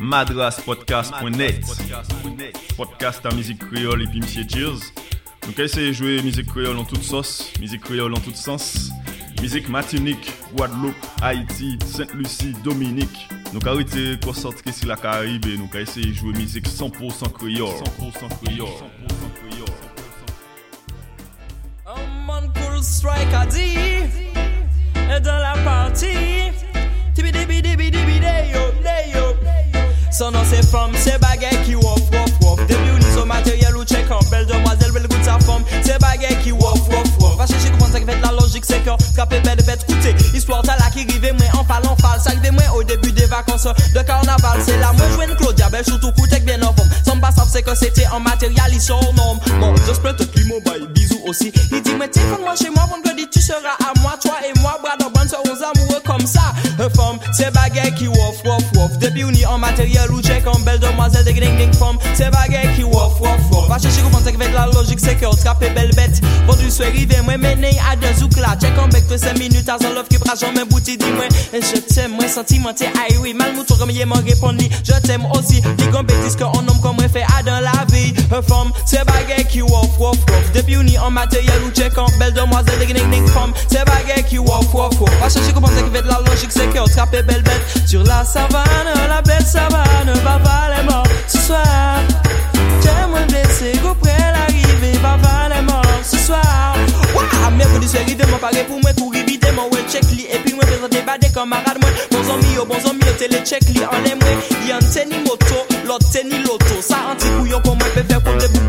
madraspodcast.net Podcast à musique créole et puis Monsieur Cheers. Donc essayez de jouer musique créole en toute sauce, musique créole en tout sens. Musique Martinique, Guadeloupe, Haïti, Sainte-Lucie, Dominique. Nous avons été concentrés sur la Caraïbe et nous avons essayé de jouer musique 100% créole. 100% créole. Un man cool strike a dit Et dans la partie Tibi dibi dibi dibi deyo Son nom c'est femme, c'est baguette qui wof wof wof Début ni son matériel ou check en belle demoiselle, belle goûte sa femme C'est baguette qui wof wof wof Va chercher comprendre ça qui fait la logique c'est que Frappé belle bête, écoutez Histoire t'as là qui rive moi en fall en fall Ça rive moi au début des vacances de carnaval. C'est là moi jouer une Claudia, belle surtout coûte bien en forme. Sans pas c'est que c'était en matériel ils sont nom Bon, play qui mon bail, bisous aussi. Il dit mais t'es moi chez moi vendredi tu seras à moi. Toi et moi, bras dans bonne serons amoureux ça. Un femme, c'est baguette qui wof wof wof Depuis on y en matériel ou check en belle demoiselle Ding ding ding femme, c'est baguette qui wof wof wof Va chercher comprendre ça qui fait la logique c'est que trappe belle bête Vendu soit rivé, moi mené à deux zouk là. Check en bec 5 minutes à son love qui prend jamais bouti dis-moi. Et je t'aime, moi sentimenté, aïe oui. Mal mouton comme yé m'en répondre Je t'aime aussi, dis qu'on bêtise que un homme comme moi fait à dans la vie. Un femme, c'est baguette qui wof wof wof Depuis on y en matériel ou check en belle demoiselle Ding ding ding femme, c'est baguette qui wof wof wof Va chercher comprendre ça qui fait logique c'est que trappe belle bête Sur la savane, la belle savane Papa est mort ce soir. J'aimerais blessé, go près l'arrivée Papa est mort ce soir. Waouh, mercredi soir arrivé, mon paré pour moi tout ribiter Mon check li, et puis moi présenter pas des camarades moi. Bon amis, yo, bon yo, télé check li En les moi, y'en tenni moto, l'autre tenni loto. Ça anti couillon pour moi, peut faire pour des boucs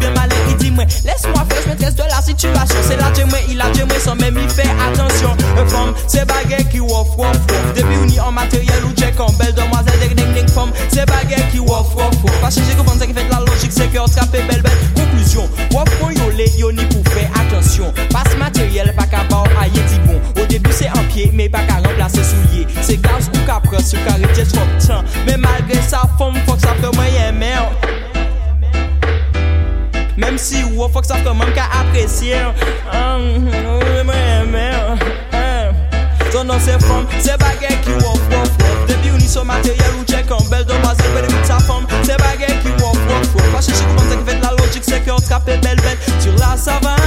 laisse-moi faire, je maîtrise de la situation. C'est la moi, il a moi, sans même y faire attention. Un femme, c'est baguette qui wof wof wof Depuis on y en matériel ou check en belle demoiselle Ding ding ding femme, c'est baguette qui wof wof wof Pas chercher comprendre ça qui fait la logique, c'est que trappe belle belle. Conclusion, wof pour yole, yo ni pour faire attention. Passe matériel, pas qu'à bord, aïe dit bon. Au début c'est en pied, mais pas qu'à remplacer soulier C'est gaz ou qu'à prendre, sur Hum, oui, moyen merde Ton nom c'est femme, c'est baguette qui wof wof wof Depuis on y son matériel ou check en belle demoiselle Belle écoute sa femme, c'est baguette qui wof wof wof comment ça qui fait la logique c'est qu'on trappe belle bête Sur la savane,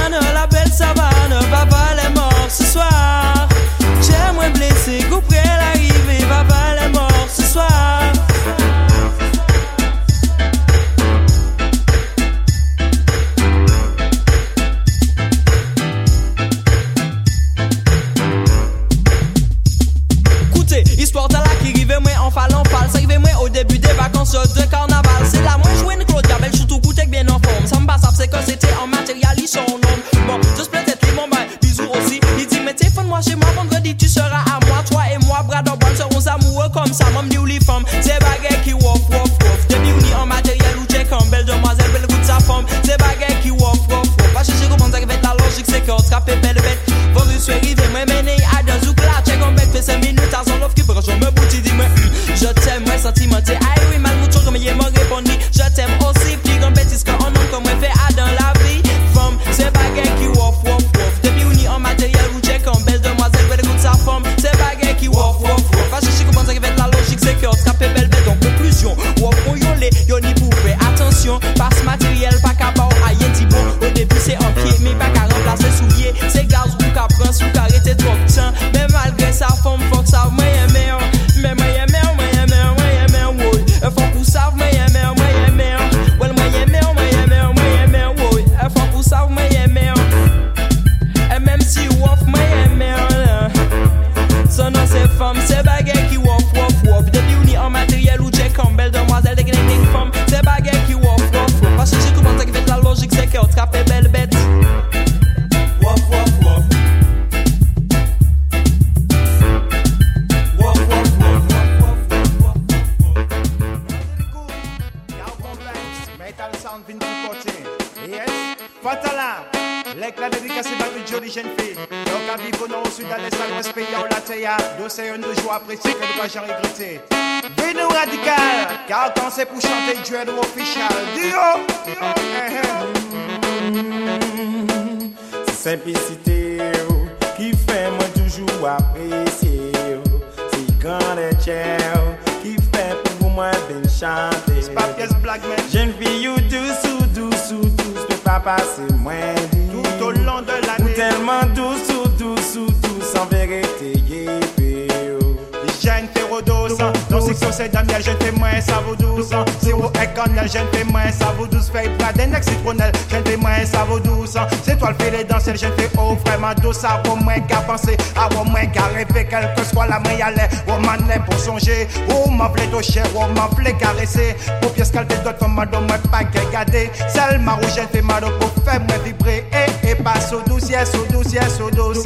À au moins qu'à penser, à au moins qu'à rêver, quelle que soit la main, aller, au manet pour songer. Oh, m'a plaît au cher, oh, m'a plaît caresser? Pour pièce calter d'autres femmes, madame, moi pas qu'à garder. Celle ma rouge, jeune fait mal pour faire moi vibrer. Et, et passe au douce, yes, au douce, yes, au douce.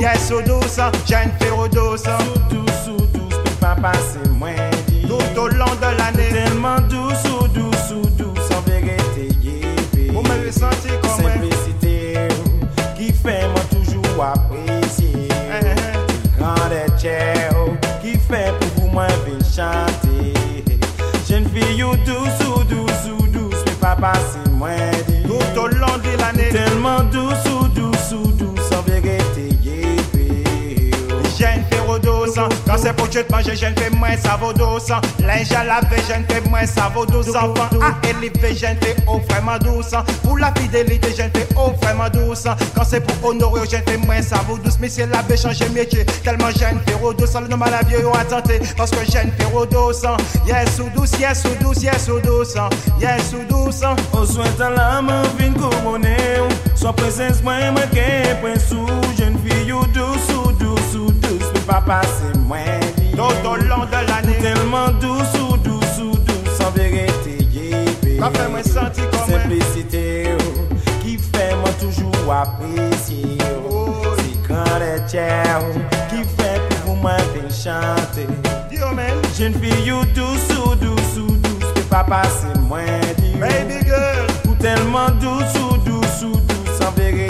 Yes, au douce, jeune fait rodos. nou douzou, douzou, douzou, pe pa pase mwen di Quand c'est pour Dieu de manger, jeune fait moins, ça vaut douce. Linge à laver, jeune fait moins, ça vaut douce. Enfant à élever, jeune fait oh vraiment douce. Pour la fidélité, jeune fait oh vraiment douce. Quand c'est pour honorer, jeune fait moins, ça vaut douce. Mais c'est l'abbé changer métier. Tellement jeune fait rodos. Le nom à la vieux, on a tenté. Parce que jeune fait rodos. Yes ou douce, yes ou douce, yes ou douce. Yes ou douce. Ou swen tan la man vin koumone ou So prezens mwen mwen ke pwen sou Jen fi you douce ou douce ou douce Pe pa pase mwen di Tout au long de l'année. Telman douce ou douce ou douce An verite ye pe Ça fait moi sentir comme un. Simplicité ou Ki fè mwen toujou apresye ou Si grande chè ou Ki fè pou mwen chante. Jen fi ou douce ou douce Pe pa pase mwen di Baby girl. Ou telman douce ou douce ou douce An verite ye pe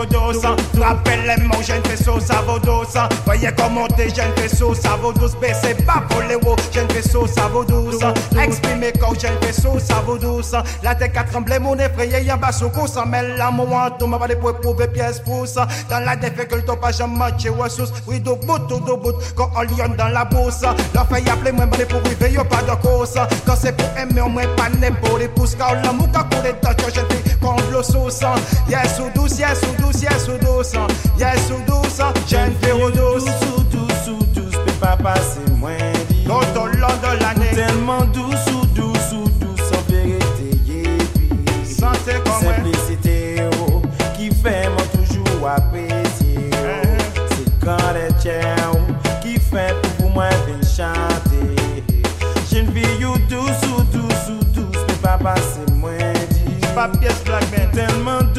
Rodos, rappelle les mots, jeune fait sauce, ça vaut douce. Voyez comment t'es, jeune fait sauce, ça vaut douce. Baissez pas pour les hauts, jeune fait sauce, ça vaut douce. Exprimez quand jeune fait sauce, ça vaut douce. La tête à trembler, mon effrayé, y'a bas au sans mêle la moment, tout m'a pas pour éprouver pièce pouce. Dans la difficulté, pas jamais matché ressources. Oui, do bout, do do bout, quand on lion dans la bourse. Leur fait appeler, moi, m'aller pour arriver, y'a pas de course. Quand c'est pour aimer, on pas né pour les pouces. Quand l'amour, quand on est dans jeune fait, quand l'eau sauce. Yes ou douce, yes ou douce, yes ou douce. Yes ou douce, jeune fait au douce. Douce ou douce ou douce Pe pa pase mwen di Tout au long de l'année, Telman douce ou douce ou douce An verite ye pe sentez comme. Simplicité ou Ki fè mwen toujou apresye ou Se kande chè ou Ki fè pou pou mwen vin chante Jen vi you douce ou douce ou douce Pe pa pase mwen di Pas pièce black man. Telman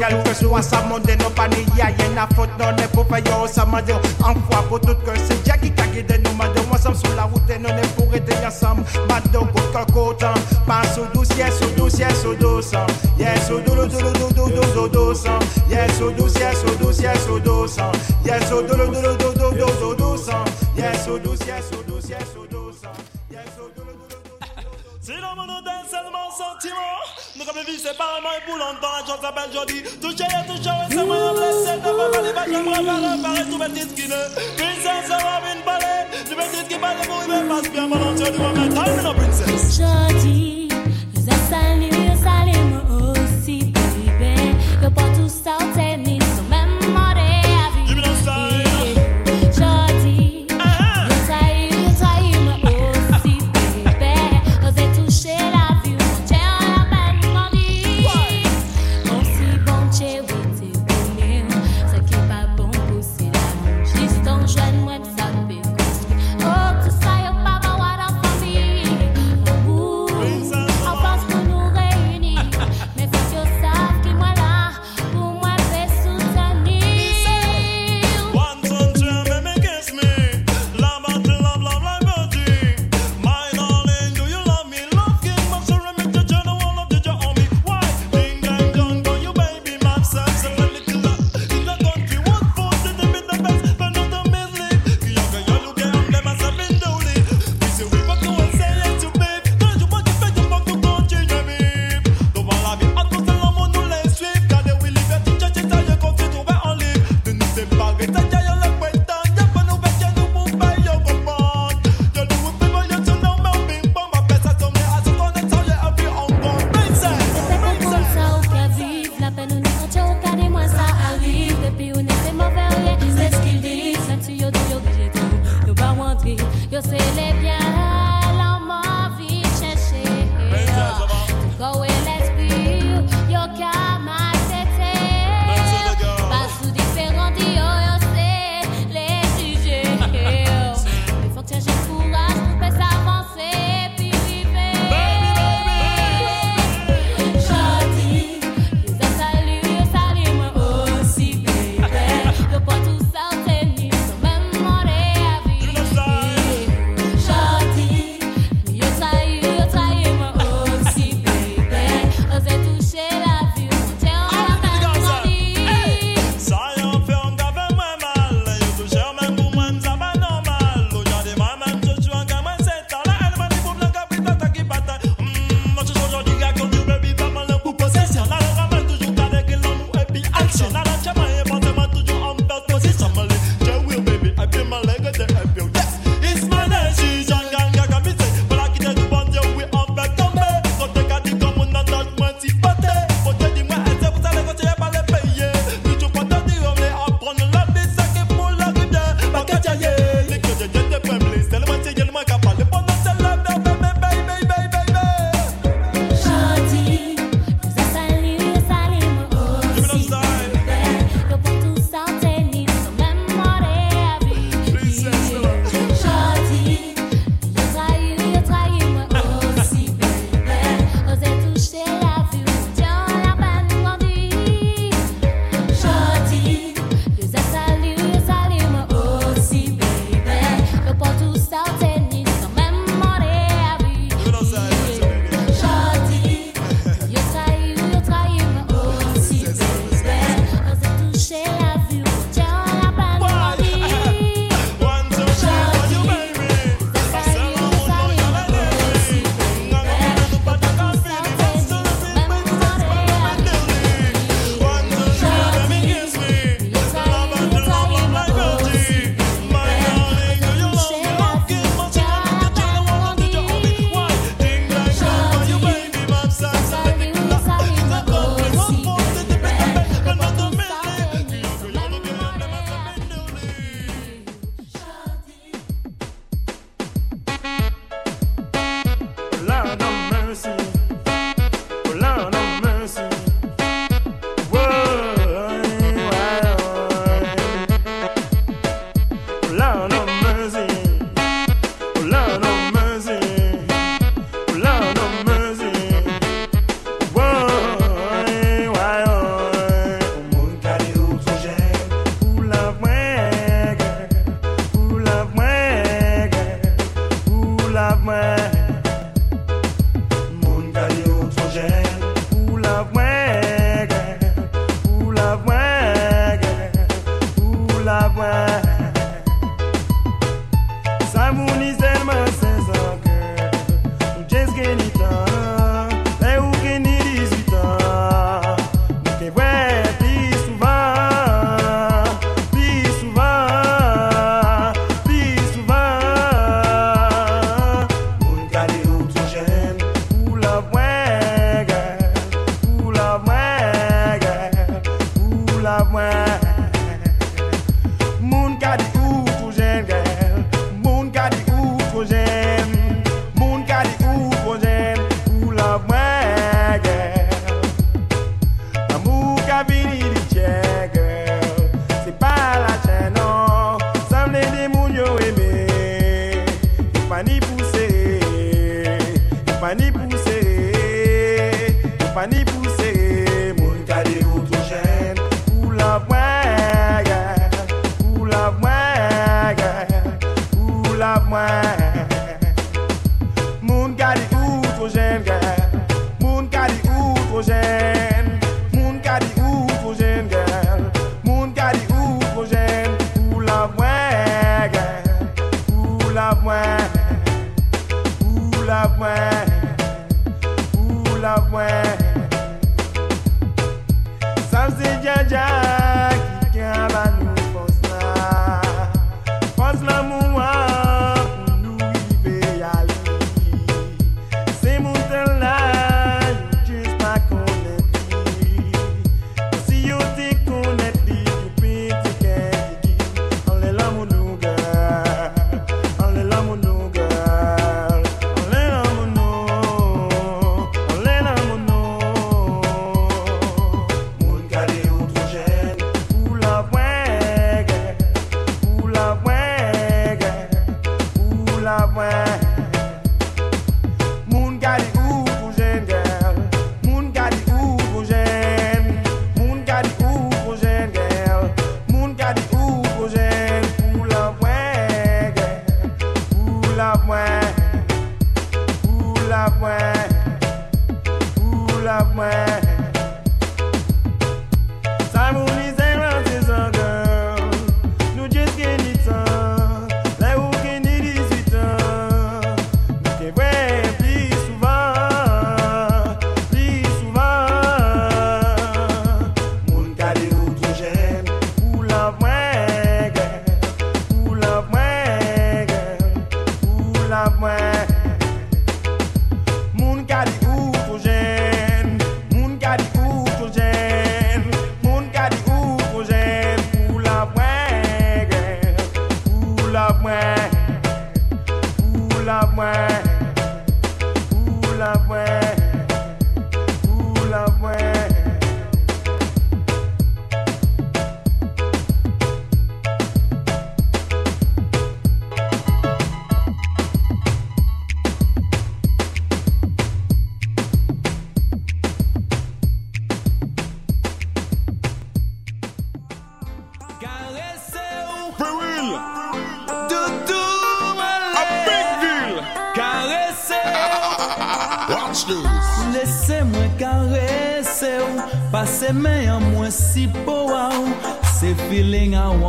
quel que soit sa monde, non pas ni y'a y'en a faute, non n'est pour faire yo, ça m'a dit, en foi pour tout que c'est Jackie qui a guidé nous, madame, moi, ça sur la route, ensemble, madame, côte que côte, passe au douce, yes, au douce, yes, au douce, yes, au douce, douce, douce, douce, douce, au douce, yes, au douce, yes, au douce, yes, au douce, yes, au douce, douce, douce, douce, douce, douce, au douce, yes, au douce, yes, Si dans mon hôtel seulement sentiment Nous comme vie c'est pas moi pour longtemps La chose s'appelle jodi Touché et touché et c'est moi blessé Ne pas parler pas j'aimerais pas réparer tout petit skin Princesse ça va venir parler Du petit qui parle pour y passe bien Mon Dieu tu vas mettre time in a princess Jodi, nous a sali, nous sali moi aussi, baby. Yo pas tout ça, t'es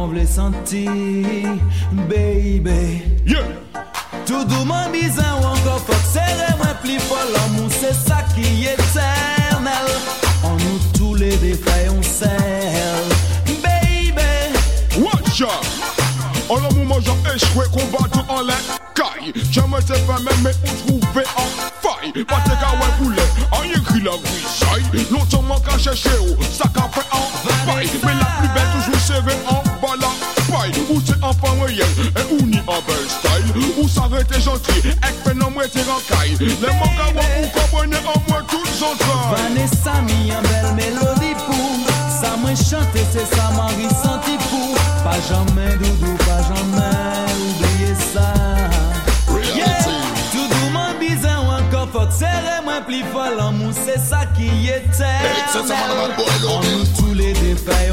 tremble et sentis, baby. c'est ça, Marie senti pour. Pas jamais, doudou, pas jamais oublier ça. Yeah, doudou, mon bizarre ou encore, faut que serrer plus fort. L'amour, c'est ça qui est éternel. On nous tous les défaillants.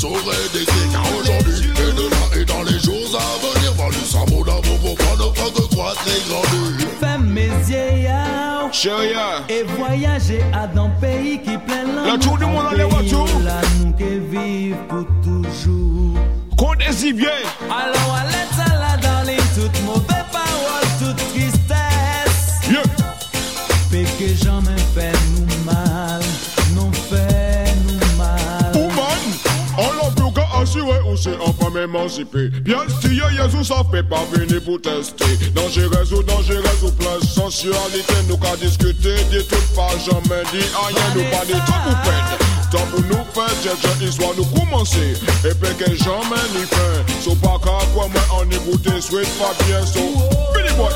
saurait décrire car aujourd'hui et demain et dans les jours à venir, voir le cerveau d'amour pour pas ne pas que croître les grandir. Femme mes vieillards, hein. et voyager à dans pays qui plein l'amour. Le tour du monde dans les voitures. L'amour qui vive pour toujours. Compte et si bien. Alors allez, ça là, darling, toute mauvaise. Bien si Jésus, ça fait pas venir pour tester. Dangereuse ou dangereuse ou plein sensualité, nous qu'à discuter, dit tout pas jamais dit rien, nous pas dit tout pour peine. Tant pour nous faire, j'ai j'ai histoire nous commencer. Et puis que jamais ni fin. So pas qu'à quoi moi en écouter, sweet pas bien, so. Billy boy,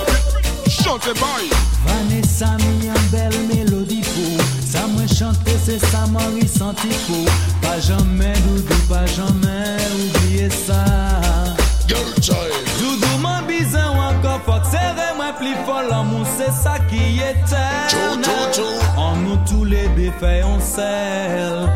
chantez bye. Vanessa mi une belle mélodie pour Ça moi chanter c'est ça moi ressenti pour Pas jamais doudou, pas jamais oublier ça Girl child. Doudou m'en bizin ou encore faut que serrer moi plus fort L'amour c'est ça qui est chou. En nous tous les défaits on scelle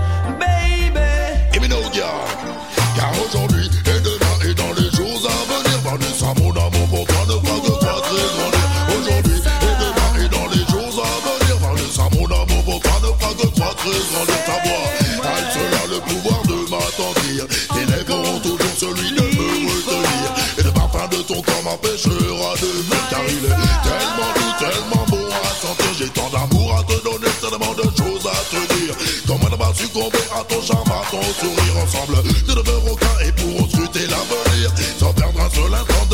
m'empêchera de venir. Car il est tellement doux, tellement bon à sentir. J'ai tant d'amour à te donner, tellement de choses à te dire. Comment ne pas succomber à ton charme, à ton sourire ensemble Nous ne verrons qu'un et pourrons scruter l'avenir Sans perdre un seul instant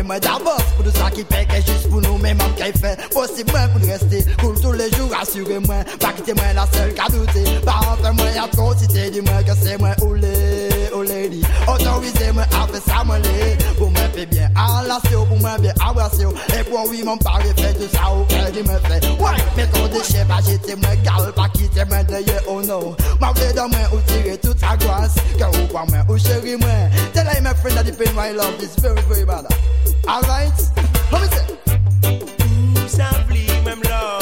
mè mè d'avos Pou nou sa ki peke jist pou nou mè mèm kè fè. Posib mè pou nou restè Koul tou le jou rasyure mwen Pa kite mwen la sel ka doutè Pa antre mwen yon kontite di mwen Ke se mwen oule, oule di. Otorize mwen a fè sa mwen lè Pou mwen fè byen alasè ou Pou mwen byen abrasè ou E pou wè mwen pari fè Tout sa ou kè di mwen fè Ouè, mè kon déchet, pas j'étais moi, gal, pas quitter moi d'ailleurs, oh no. Ma vie dans moi, ou tirer toute sa grâce. Que ou pas moi, ou chéri moi. Tell I, my friend, that the pain, my love is very, very bad. Alright? Let me say. Où ça vlit, même love,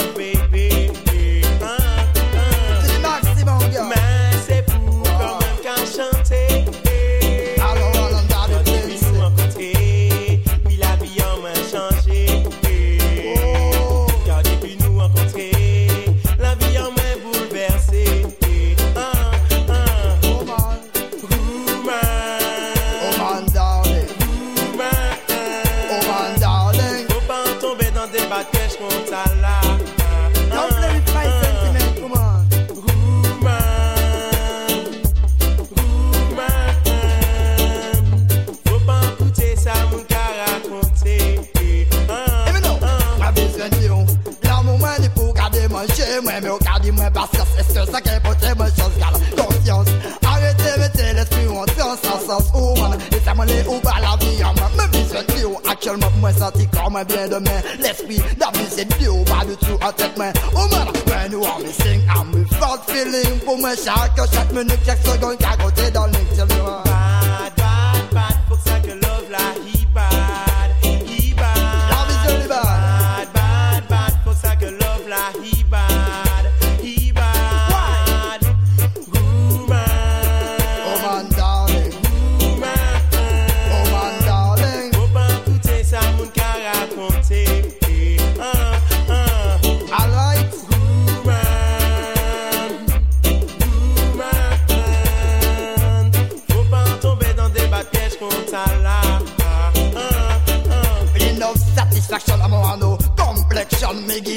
Actuellement, moi, senti comme un bien demain. L'esprit d'avis, c'est de vous, pas du tout en tête, moi. Oh man, when you want me sing, I'm with felt feeling. Pour moi, chaque, chaque minute, chaque seconde, qu'à côté dans le link, tell me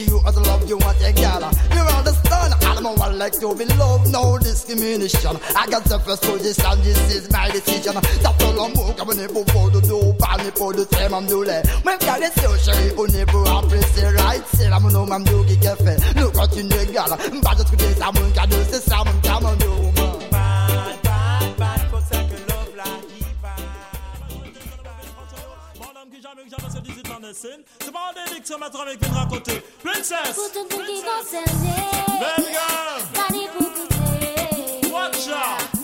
you as love you want your gal. You understand? I don't want like to be loved, no discrimination. I got the first position, this is my decision. That's all I'm working when for before the door, panic for the time I'm doing. When gal is so sherry, who never appreciate the right, say I'm no man do get cafe. Look what you need, gal. But just because I'm going to do this, I'm coming to jamais, jamais se disent dans les scènes. C'est pas un délit que se mettre avec une à côté. Princess! Pour tout le qui concerné. Belle gueule! Salut pour goûter. Watch out!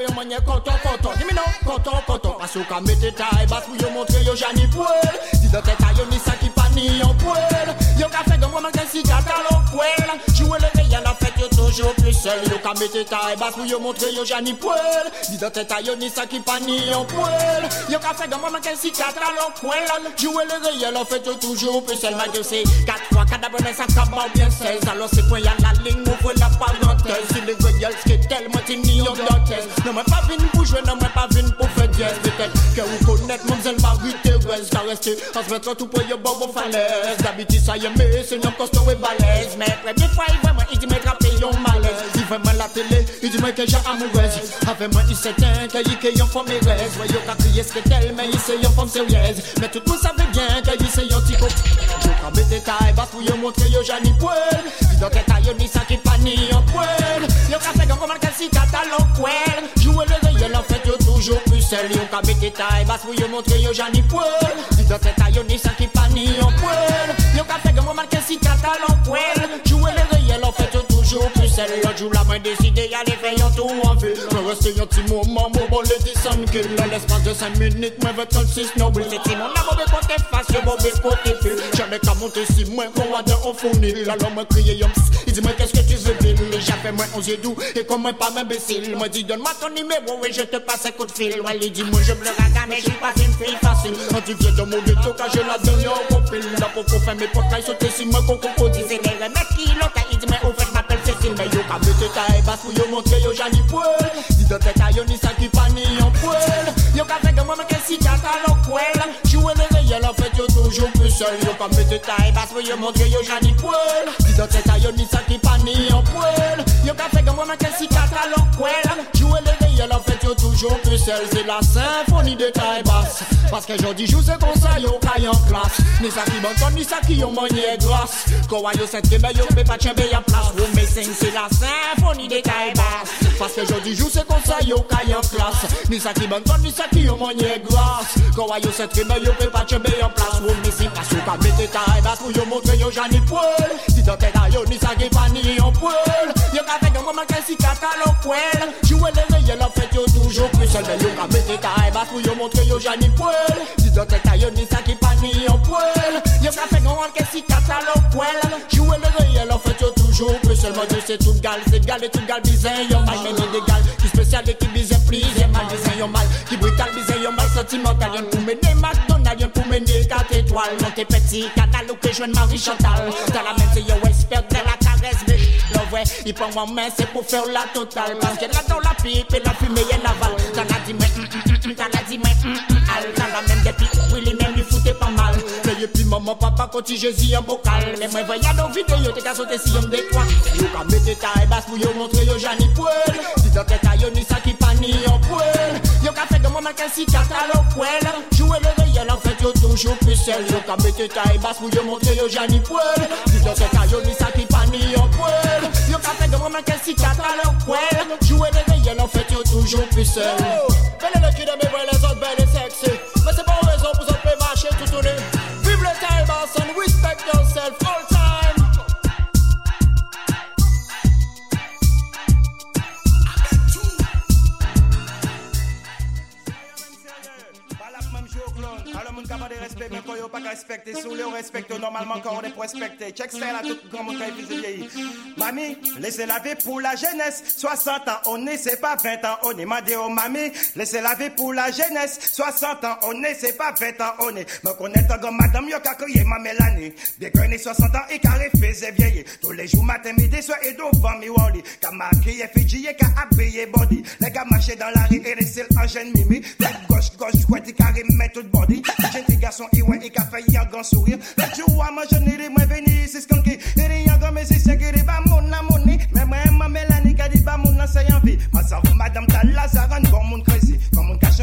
be mwenye koto koto. Dimi nou koto koto. Pasou ka mette ta bas pou yo montre yo jani pwel Dizan te ta yo ni sa ki pa ni yon pwel Yo ka fe gen mwen manke si kata lo pwel Jouwe le e réel en fait yo toujours plus seul. Yo ka mette taille basse Pour yo montre yo jani poel Dis dans yo ni sa ki pa ni yon poel Yo ka fait gom man gen si gata lo poel Jouer le réel en fait yo toujours plus seul. Malgré c'est 4 fois cadavre ça cabal bien 16 Alors c'est point y'a la ligne ouvre la parenthèse. Si les réels c'est tellement tini en dentelle Non moi pas vine pour jouer, non moi pas vine pour faire dièse. Peut-être que vous Mademoiselle Marie-Thérèse Car rester en se mettre tout pour y bon bon falaise D'habitude ça y est mais c'est un costaud et balèze. Mais première fois il dit mais grappé yon malaise. Il vraiment la télé, il dit moi que j'ai amoureuse. Avec moi il s'éteint qu'il y a yon femme heureuse Ouais yo qu'a crié ce que tel mais il c'est yon femme sérieuse. Mais tout le monde savait bien qu'il c'est yon cop Yo qu'a mette taille basse pour yon montrer yo jani poil. Dis dans tête a yon ni ça qui pas ni en poil. Yo qu'a fait comme quel si catalan poil. Jouer le réel en fait yo toujours plus seul. Yo qu'a mette taille basse pour yon montrer yo jani poil. Dis dans tête a yon ni ça qui pas ni en poil. Yo qu'a fait comme quel si catalan poil l'on fait toujours plus. Celle L'autre jour la main décidée, y'a les feuilles en tout en feu rester un petit moment, bobo, les 10 cent kills. L'espace de 5 minutes, moi, vais le 6 nobles. C'est si mon amour, mais côté face, je m'en côté fil. J'avais qu'à monter si moi, qu'on va dans un fournil. Alors, moi, crier, yom, il dit, moi, qu'est-ce que tu veux, Bill? J'avais moins 11 yeux doux, et comme moi, pas m'imbécile. Moi, dis, donne-moi ton numéro, et je te passe un coup de fil. Ouais, lui, dis, moi, je me le raga, mais j'ai pas une fille facile. Quand tu viens de mon ghetto, quand je la donne, au copil. Là, pour qu'on fasse mes portails, sauter si moi, qu'on compose. Il dit, mais le mec, il l'a, il dit, mais au fait, je m'appelle Cécile, mais yo, tu taille basse, pour yo montrer, yo, j'en ai poil. Dis dans tête à yo, ni ça qui pas ni en poil. Yo, quand fait que moi, mais qu'est-ce qu'il y a dans le poil? Jouer le réel, en fait, yo, toujours plus seul. Yo, tu taille basse, pour yo montrer, yo, j'en ai poil. Dis dans tête à yo, ni ça qui pas ni en poil. Yo, quand fait que moi, mais qu'est-ce qu'il y a C'est la symphonie de taille. Parce que j'en dis, joue ce ça, yo, caille en classe. Ni ça qui bon ni ça qui manier grâce. Quand cette kebe, yo, peut pas tchembe à place. Vous sing, c'est la symphonie de taille basse. Parce que j'en dis, joue ce ça, yo, caille en classe. Ni ça qui bon ni ça qui manier grâce. Quand cette kebe, yo, peut pas tchembe en place. Vous me sing, parce que quand mettez taille basse, pour yo j'en ai poil. Si dans tête yo, ni ça qui pas ni en poil. Yo, que moi, qu'est-ce qui catalogue poil. Jouer les en fait, toujours seul. Mais yo, quand mettez taille basse, pour yo montrer, yo. Si dans tête yo, ni ça qui pas ni. Yo, quand fait que moi, qu'est-ce qui catalogue poil. Jouer les réels, en fait, yo, je sais tout gal, c'est gal tout gal, bizin, yo, mal, des gal. Qui spécial et plus, et mal, bizin, yo, mal. Qui brutal, bizin, yo, mal, sentimental. Y'en pour mener McDonald's, y'en pour mener 4 étoiles. Montez petit, canal ou que je Marie Chantal. La même, c'est yo, de Là, ouais, il prend en main, c'est pour faire la totale. Parce que là, dans la pipe et la fumée, y'en aval. T'en as dit, mais, t'en as dit, mais. T'en as même des pics, oui, les mêmes, ils foutaient pas mal. Mais puis maman, papa, quand tu Jésus en bocal. Mais moi, voyons nos vidéos, t'es qu'à sauter si on détoile. Yo, quand mettez ta basse pour yo montrer yo, j'en ai poil. Dis dans tête à yo, ça qui pas ni en poil. Yo, qu'a fait de moi, ma si catalogue poil. Jouer le réel, en fait, yo, toujours plus seul. Yo, quand mettez ta basse pour yo montrer yo, j'en ai poil. Dis dans tête à yo, ça qui pas ni en poil. Yo, qu'a fait de moi, ma qu'un si catalogue poil. Jouer le réel, en fait, yo, toujours plus seul. Belle le cul de mes voix, les autres belles et sexy. Mais c'est pas une raison pour ça peut marcher tout tourner. Vive le time, boss, and respect yourself all time. Moun kapade respect, mais quand yo pas respecté, sous le respecte normalement quand on est pour respecter. Check ça là, tout grand monde qui fait vieillir. Mamie, laissez laver pour la jeunesse. 60 ans, on est, c'est pas 20 ans, on est. M'a dit, oh mamie, laissez laver pour la jeunesse. 60 ans, on est, c'est pas 20 ans, on est. Me connaître comme madame, yo ka crié ma Mélanie. Dès qu'on est 60 ans, et carré faisait vieillir. Tous les jours, matin, midi, soir, et devant mi wali. Ka maquillé, fidjié, ka habillé body. Les gars marchaient dans la rue et laissez en jeune mimi. Tête gauche, gauche, et carré, met tout body. Jeune garçon, il ouais, il a fait un grand sourire. Le jour où moi je n'ai moi venu ici, skanky. Il y a un grand mais c'est que pas mon amoni. Mais moi, ma Mélanie, qui dit pas mon c'est en vie. Parce que madame ta Lazarane, comme mon crazy.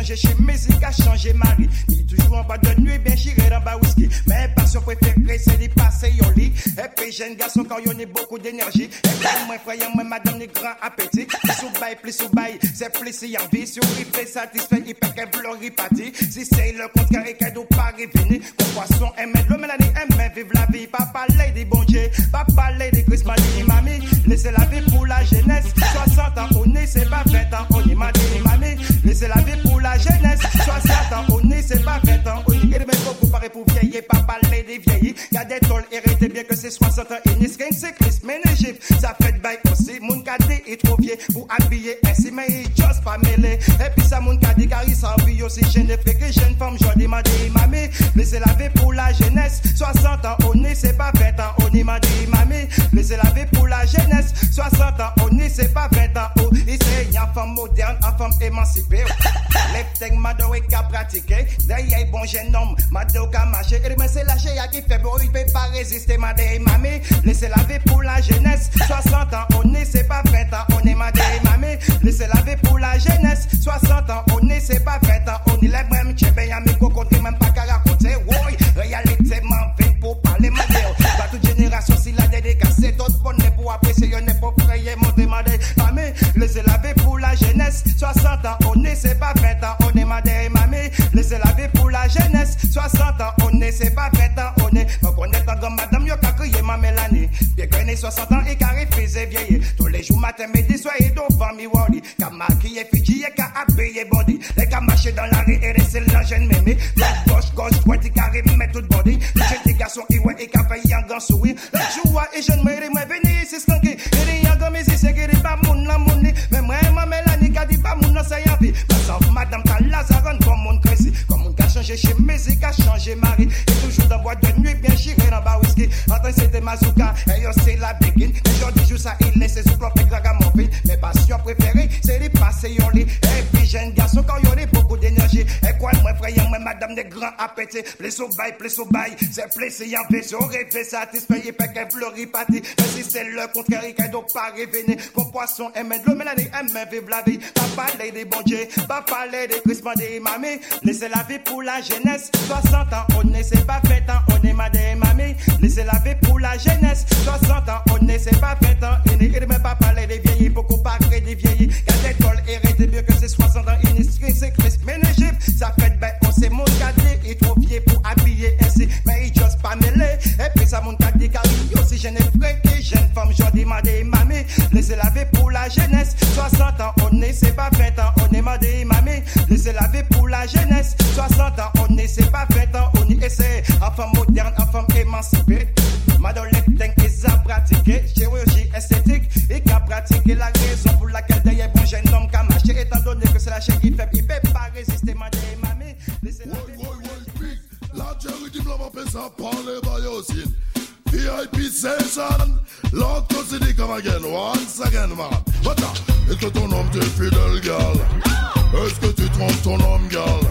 Changé chez musique, a changé mari. Est toujours en bas de nuit, bien chiré dans bas whisky. Mais passion préférée, c'est de passer au lit. Et puis, jeune garçon, quand il y a beaucoup d'énergie. Et puis, moi, frère, moi, madame, les grand appétit. Sous bail, plus sous bail, c'est plus si envie. Sur fait satisfait, il peut qu'elle vouloir y partir. Si c'est le contraire, qu'elle doit pas revenir. Comme poisson, aimait le mélanie, aimait vivre la vie. Papa, lady, bon Dieu. Papa, lady, Chris, mani, mamie. Laissez la vie pour la jeunesse. 60 ans, on est, c'est pas 20 ans, on mani, mamie. Laissez la vie pour la jeunesse. 60 ans, on est, c'est pas 20 ans, on est. Et mecs, vous parlez pour vieillir, papa, lady, vieillir. Y'a des tolls, héritez bien que c'est 60 ans, et ni skin, c'est Chris, mais l'Égypte. Ça fait bail aussi. Mon cadet est trop vieux pour habiller ainsi, mais il just pas mêlé. Et puis ça, mon cadet, car il s'en vit aussi. Jeune et frère, jeune femme, j'en mamie. Laissez la vie pour la jeunesse. 60 ans, on est, c'est pas 20 ans, on est, m'a dit, mamie. Laissez la vie pour la jeunesse. 60 ans, on est, c'est pas 20 ans, oh. Il c'est une femme moderne, une femme émancipée. Things, mado, et qu'à pratiquer. D'ailleurs, bon jeune homme, mado, qu'à marcher. Et mais c'est la chérie qui fait beau, il peut pas résister, m'a dit, mamie. Laissez la vie pour la jeunesse. 60 ans, on est, c'est pas 20 ans, on est, m'a dit, mamie. Laissez la vie pour la jeunesse. 60 ans, on est, c'est pas 20 ans, on est, les mêmes, tchè, ben, y'a mes cocotés, même pas qu'à raconter. Oui, réalité, m'en vite pour parler, m'a dit. Dans toute génération, si la dédicacée, d'autres bonnes pour apprécier, y'en est pour frayer, monter, m'a dit, mamie. Laissez la jeunesse. 60 ans, c'est pas 20 ans, on est, m'a dit, mamie. Laissez la vie pour la jeunesse. 60 ans, on est, c'est pas 20 ans, on est. Donc on est en madame, yo, qu'a crié ma Mélanie. Bien ait 60 ans et carré faisait vieillir. Tous les jours, matin, midi, soir, et devant mi wali. Qu'a maquillé, fidji, gaspiller body. Les gars marcher dans la rue et laisser la jeune mémé. Droite, gauche, gauche, droite, et carré, met tout body. Les jeunes des garçons, ils ouais, et café, y'en grand sourire. La joie et jeune, moi, venez ici, musique, a changé mari. Et toujours dans boîte de nuit, bien chiré dans bas whisky. Attends, c'était Mazouka, et yo, c'est la begin. Les gens disent ça, il laisse sous clope et gragamophile. Mes passions préférées, c'est les passer yon lit. Et puis, jeune garçon, madame, des grands appétits. Plus au bail, plus au bail. C'est plaisir, en vaisseau, rêver, satisfait, et pas qu'un fleuri pâti. Mais si c'est le contraire, il donc pas révéné. Comme poisson, aime de l'eau, mélanie, aime vivre la vie. Pas parler des bons dieux, pas parler des crispements des mamies. Laissez la vie pour la jeunesse. 60 ans, on ne sait pas fait ans, on est madame et mamie. Laissez la vie pour la jeunesse. 60 ans, on ne sait pas fait ans, il ne même pas parler des vieillis, beaucoup pas créer des vieillis. Car l'école hérité mieux que c'est 60 ans, c'est Christ, mais l'Égypte, ça fait ben, on sait mon cadet, il est trop vieux pour habiller ainsi, mais il juste pas mêlé. Et puis ça mon cadet, car il aussi jeune et frais, et jeune femme, je dis madame et mamie. Laissez la vie pour la jeunesse. 60 ans, on ne sait pas 20 ans, on est madame et mamie. Laissez la vie pour la jeunesse. 60 ans, on ne sait pas 20 ans, on y essaie. En femme moderne, en femme émancipée. Madame Leptin, ils a pratiqué chirurgie esthétique et qui a pratiqué la raison La chair qui fait, il peut pas résister, madame et mamie. Laissez la pour la jeunesse. La charity blanc m'appelle ça parler biosine. VIP session, l'autre c'est dit comme again, once again man. Maintenant, est-ce que ton homme t'est fidèle, gal? Est-ce que tu trompes ton homme, gal?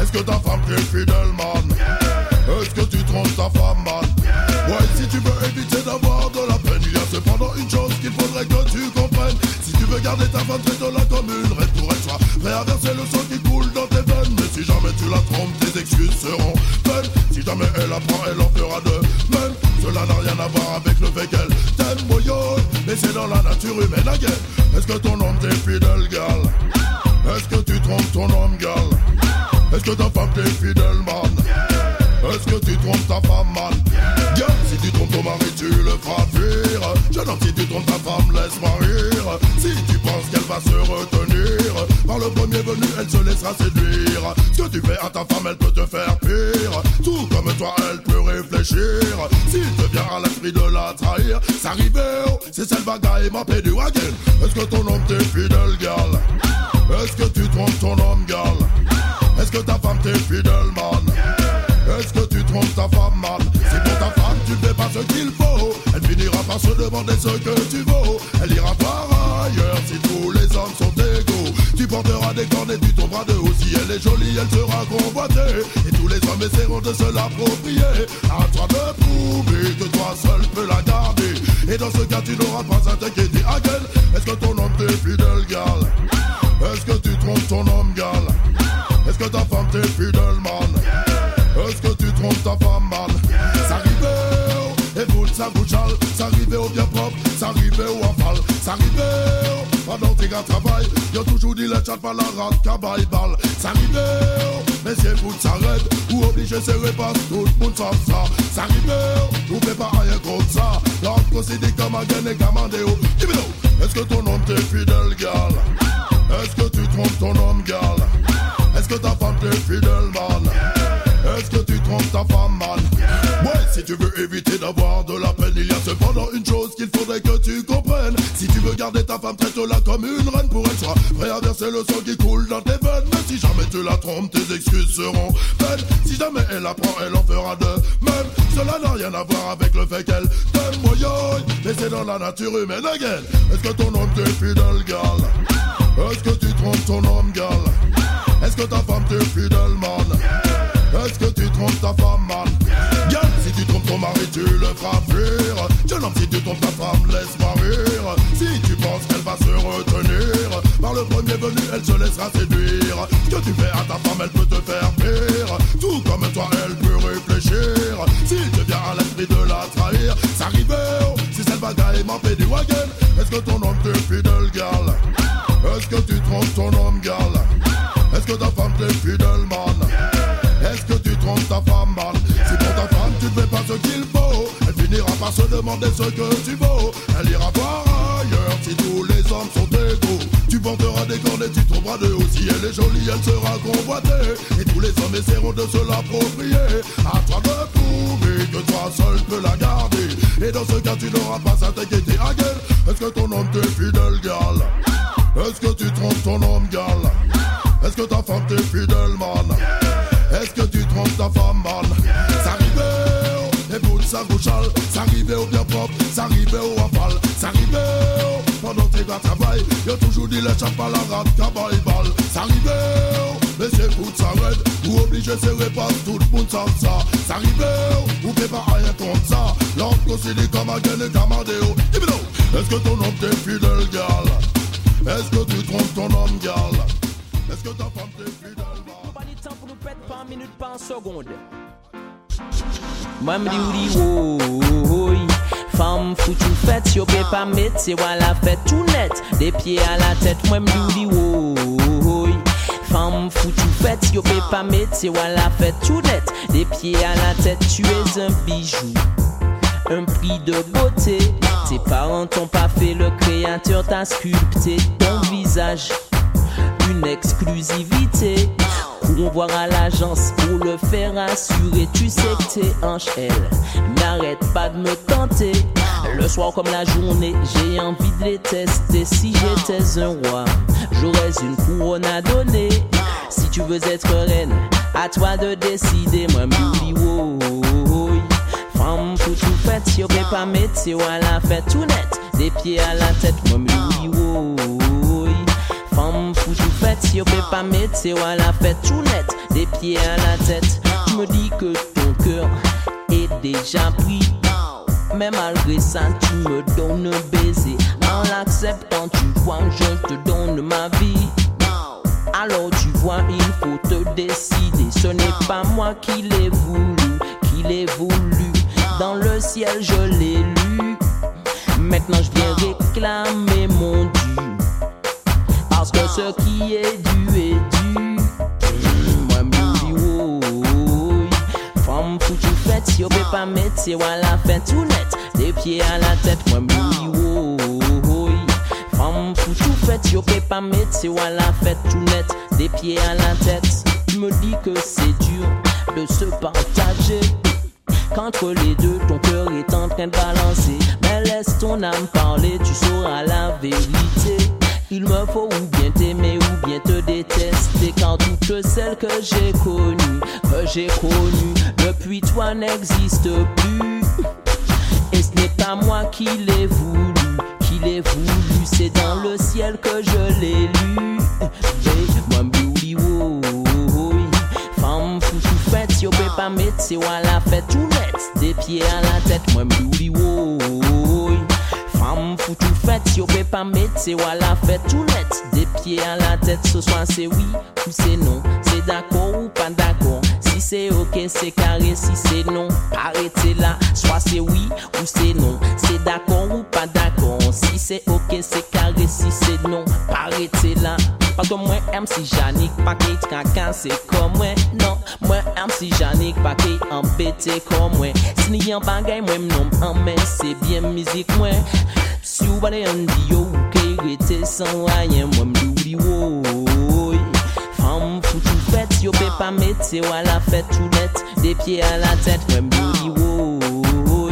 Est-ce que ta dit par la rate, balle. Ça mais si vous s'arrête, ou obligé serrer pas tout le monde sauf ça. Ça vous faites pas rien contre ça. L'autre considère comme un et oh. Dis-moi, est-ce que ton homme t'est fidèle, gal? Est-ce que tu trompes ton homme, gal? Est-ce que ta femme t'est fidèle, man? Est-ce que tu trompes ta femme, man? Ouais, si tu veux éviter d'avoir de la peine, il y a cependant une chose qu'il faudrait que tu comprennes. Si tu veux garder ta femme, traite-la comme une reine pour prêt à verser le sang qui coule dans tes veines. Mais si jamais tu la trompes, tes excuses seront vaines. Si jamais elle apprend, elle en fera de même. Cela n'a rien à voir avec le fait qu'elle t'aime, moyoï. Mais c'est dans la nature humaine, again. Est-ce que ton homme t'est fidèle, gal? Est-ce que tu trompes ton homme, gal? Est-ce que ta femme t'est fidèle, man? Est-ce que tu trompes ta femme, man? Si tu trompes ton mari, tu le feras fuir. Jeune homme, si tu trompes ta femme, laisse-moi rire. Si tu penses qu'elle va se retenir, le premier venu, elle se laissera séduire. Que tu fais à ta femme, elle peut te faire pire. Tout comme toi, elle peut réfléchir. S'il te vient à l'esprit de la trahir, ça arrive, oh, si c'est le bagaille, m'en fait du wagon. Est-ce que ton homme t'est fidèle, gal? Est-ce que tu trompes ton homme, gal? Est-ce que ta femme t'est fidèle, man? Est-ce que tu trompes ta femme, man? Si pour ta femme tu ne fais pas ce qu'il faut, elle finira par se demander ce que tu vaux. Elle ira voir ailleurs si tous les hommes sont porteras des cornes et tu trouveras de haut. Si elle est jolie, elle sera convoitée. Et tous les hommes essaieront de se l'approprier. À toi de prouver que toi seul peux la garder. Et dans ce cas, tu n'auras pas à t'inquiéter. Ah, gueule, est-ce que ton homme t'est fidèle, gal Est-ce que tu trompes ton homme, gal Est-ce que ta femme t'est fidèle, man? Est-ce que tu trompes ta femme, man? Ça arrivait, écoute, ça gauchal. Ça arrivait au bien propre, ça arrivait au rafale. Ça arrivait, pendant tes gars travail. Y'a toujours dit les chapes à la rate, cabal, balle. Ça arrivait, oh, mais c'est foot, ça raide. Ou obligé, c'est repas, tout le monde sent ça. Ça arrivait, oh, ou t'es pas rien contre ça. L'homme considère comme un et camadéo. Dis-moi, est-ce que ton homme t'est fidèle, gal? Est-ce que tu trompes ton homme, gal? Est-ce que ta femme t'est fidèle, Pas de temps pour nous pète par minute, par seconde. Moi me dis ou dis oh, Femme foutu fête, yo peut pas mettre, c'est voilà la fête tout net. Des pieds à la tête, moi me dis ou dis oh, Femme foutu fête, yo peut pas mettre, c'est voilà la fête tout net. Des pieds à la tête, tu es un bijou. Un prix de beauté, tes parents t'ont pas fait, le créateur t'a sculpté ton visage une exclusivité. Courons voir à l'agence pour le faire assurer. Tu sais que t'es un elle. N'arrête pas de me tenter. Le soir comme la journée, j'ai envie de les tester. Si j'étais un roi, j'aurais une couronne à donner. Si tu veux être reine, à toi de décider. Moi, m'oublie, oh, oh, oh. Femme pour tout fait, peut pas c'est à la fête tout net. Des pieds à la tête, moi, oh. Femme fête, si on peut pas c'est à la fête tout net, des pieds à la tête. Tu me dis que ton cœur déjà pris. Mais malgré ça, tu me donnes un baiser. En l'acceptant, tu vois, je te donne ma vie. Alors tu vois, il faut te décider. Ce n'est pas moi qui l'ai voulu, qui l'ai voulu. Dans le ciel, je l'ai lu. Maintenant, je viens réclamer mon dû. Parce que ce qui est dû est dû. Femme foutu fête, on peut pas mettre, c'est à la fête tout net. Des pieds à la tête, moi, dis, oh, oh, oh. Femme foutu fête, on peut pas mettre, c'est à la fête tout net. Des pieds à la tête. Tu me dis que c'est dur de se partager. Qu'entre les deux, ton cœur est en train de balancer. Mais laisse ton âme parler, tu sauras la vérité. Il me faut ou bien t'aimer ou bien te détester Car toutes celles que j'ai connues, que j'ai connues Toi n'existent plus? Et ce n'est pas moi qui l'ai voulu, qui l'ai voulu C'est dans le ciel que je l'ai lu oh, oh, oh. Femme foutu fête, on peut pas mettre C'est à la fête tout net Des pieds à la tête, moi m'oublie. Femme foutu fête, on peut pas mettre, c'est à la fête tout net. Des pieds à la tête, ce soir c'est oui ou c'est non. C'est d'accord ou pas d'accord. Si c'est ok, c'est carré. Si c'est non, arrêtez là. Soit c'est oui ou c'est non. C'est d'accord ou pas d'accord. Si c'est ok, c'est carré. Si c'est non, arrêtez là. Parce que moi, MC Janik, pas caca, c'est comme moi. Non, moi, MC Janik, pas embêté comme moi. Si n'y pas bagay, moi, non, en mais c'est bien musique, moi. Si vous allez en dire, ou qu'il était sans rien, moi, m'douli, oh, oh, Femme foutu fête, yo peut pas mettre, c'est à la fête tout net. Des pieds à la tête, moi, m'douli, oh, oh,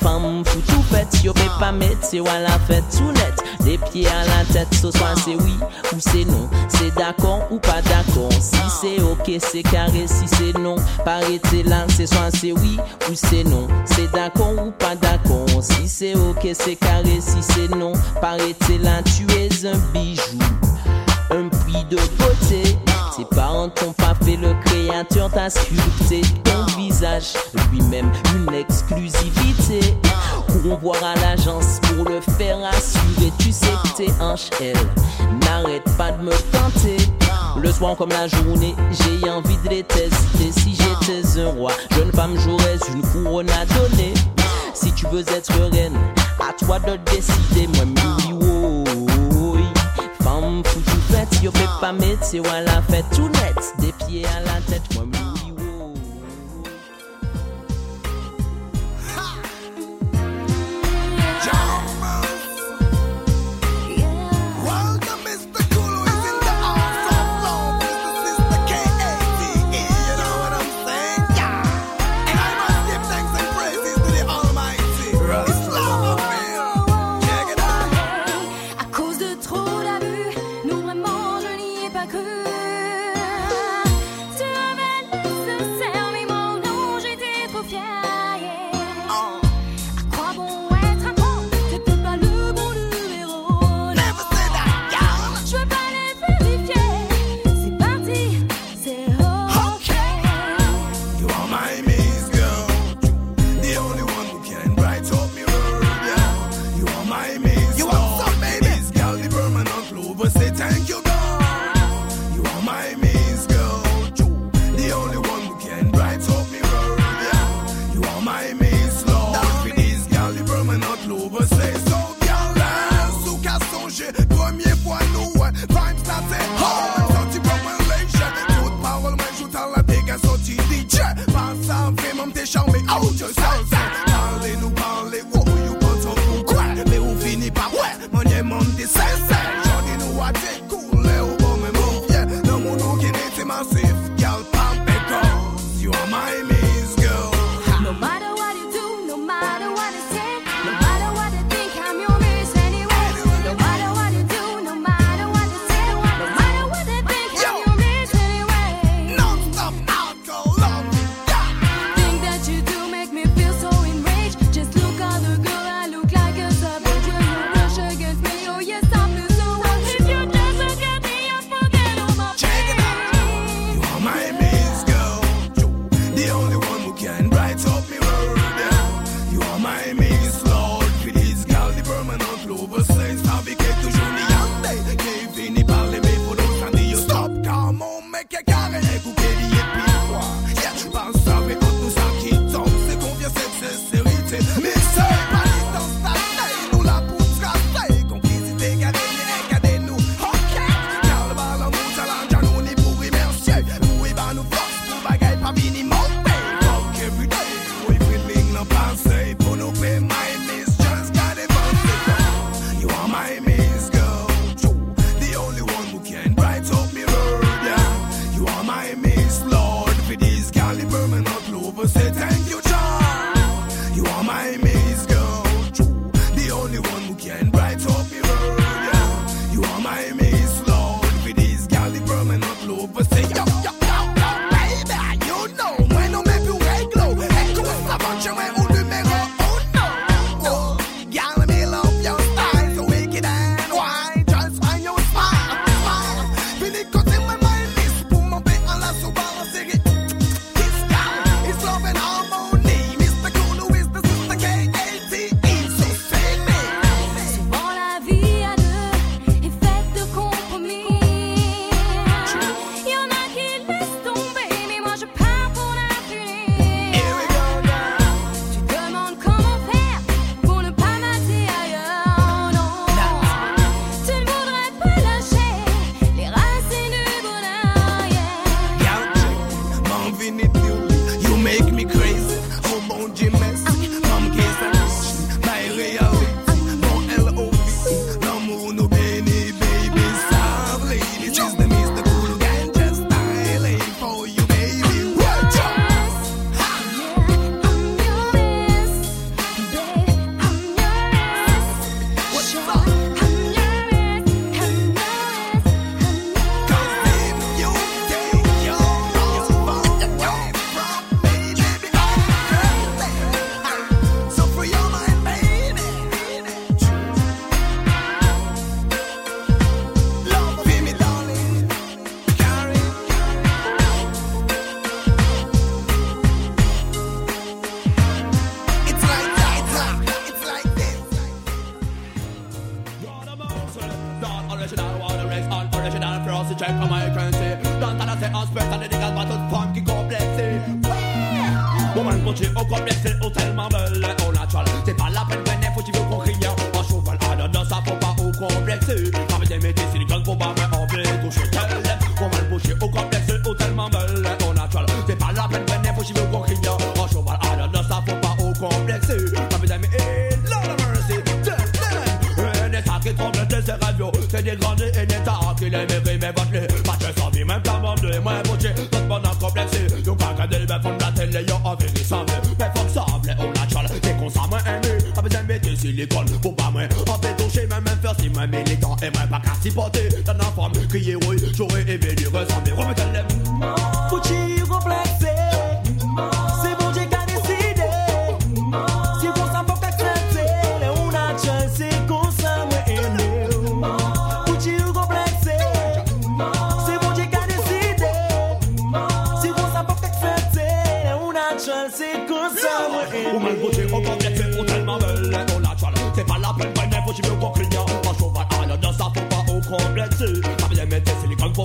Femme foutu fête, yo peut pas mettre, c'est à la fête tout net. Des pieds à la tête, ce soir c'est oui ou c'est non. C'est d'accord ou pas d'accord. Si c'est ok, c'est carré. Si c'est non, paraît là, c'est soit c'est oui ou c'est non. C'est d'accord ou pas d'accord. Si c'est ok, c'est carré. Si c'est non, paraît là, tu es un bijou. Un prix de beauté. Tes parents t'ont pas fait le créateur, t'a sculpté ton visage. Lui-même, une exclusivité. Courons voir à l'agence pour le faire assurer. Tu sais que t'es un elle. N'arrête pas de me tenter. Le soir comme la journée, j'ai envie de les tester. Si j'étais un roi, jeune femme, j'aurais une couronne à donner. Si tu veux être reine, à toi de décider. Moi, oh. Femme foutu fête, yo peut pas mettre, c'est à la fête tout net. Des pieds à la tête, moi,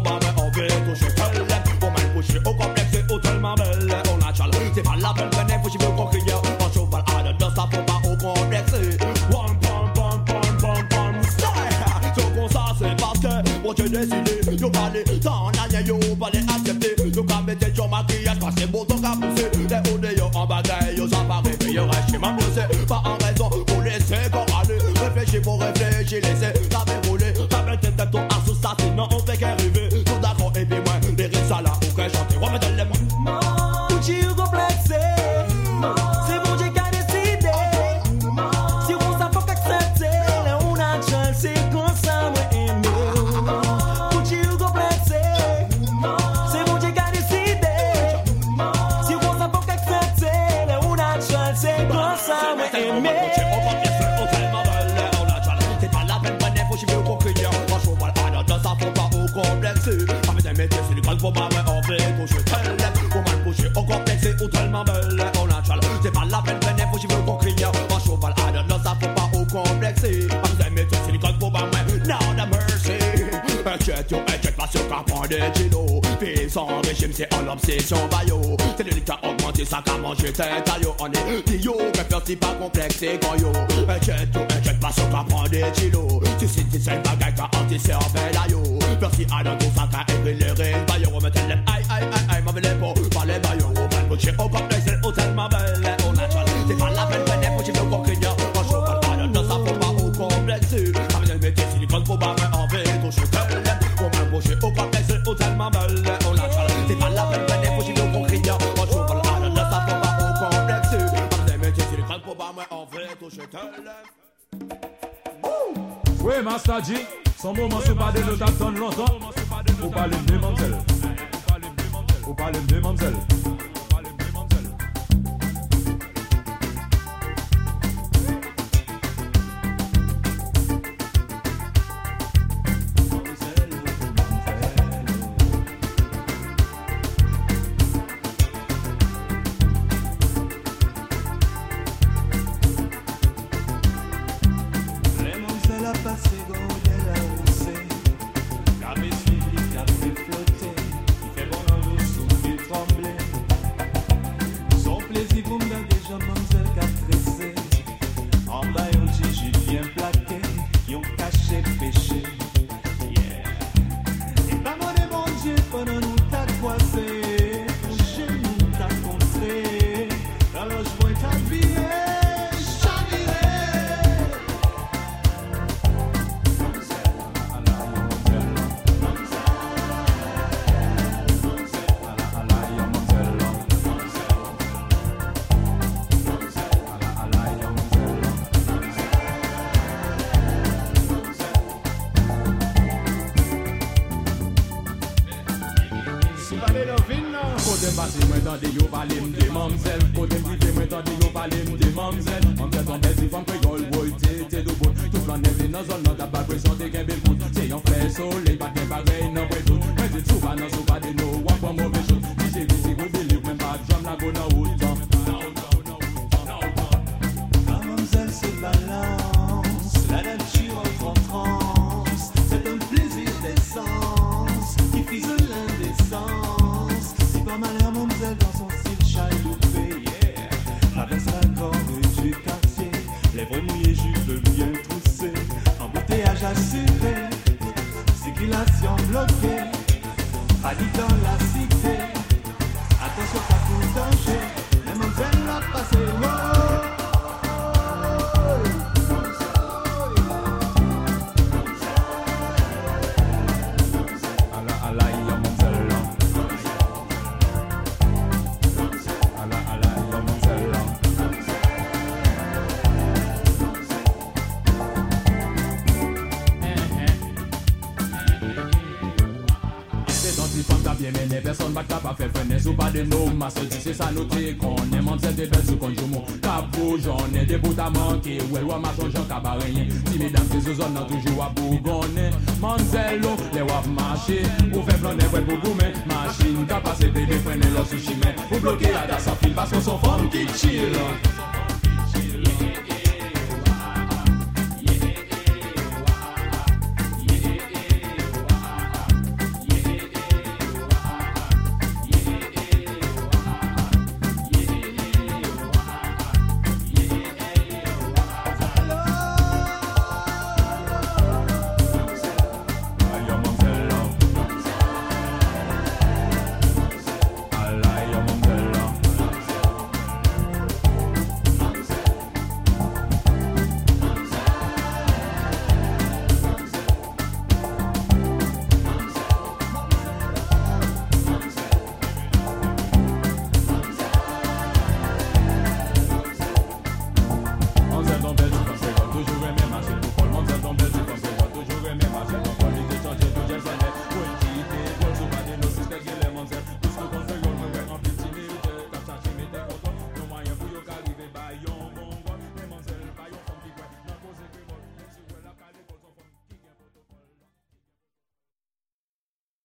ma main en vélo, je te lève Pour me pousser au complexe et au tel belle On a chal, c'est pas la peine, venez, faut j'y veux qu'on crie En cheval à la danse, ça faut pas au complexe. One, one, one, one, one, one, style Ce qu'on ça, c'est parce que moi j'ai décidé Yo parler, t'en as rien, yo parler, accepter. Yo qu'à mettre sur maquillage, parce que mon temps qu'à pousser Les hauts, yo en bagaille, yo ça paraît Mais yo reste chez ma blessée, pas en raison Pour laisser qu'on aller Réfléchir pour réfléchir, laisser l'obsession va yo C'est l'unique qui a augmenté ça qu'à manger tête yo On est dit yo, mais personne pas complexe quand yo Inquiète yo, inquiète pas, ça prend des kilos. Tu sais, tu sais, bagaille qu'à anti-cervelle à yo Personne à d'un coup ça qu'à élever les rêves on met les aïe, aïe, aïe, aïe, ma vélève pas, les On va le boucher au complexe call him Demoiselle. palito las sa nou te konen Mam se te bel sou konjou moun Kabou jounen, debou ta manke Ou el waman chonjou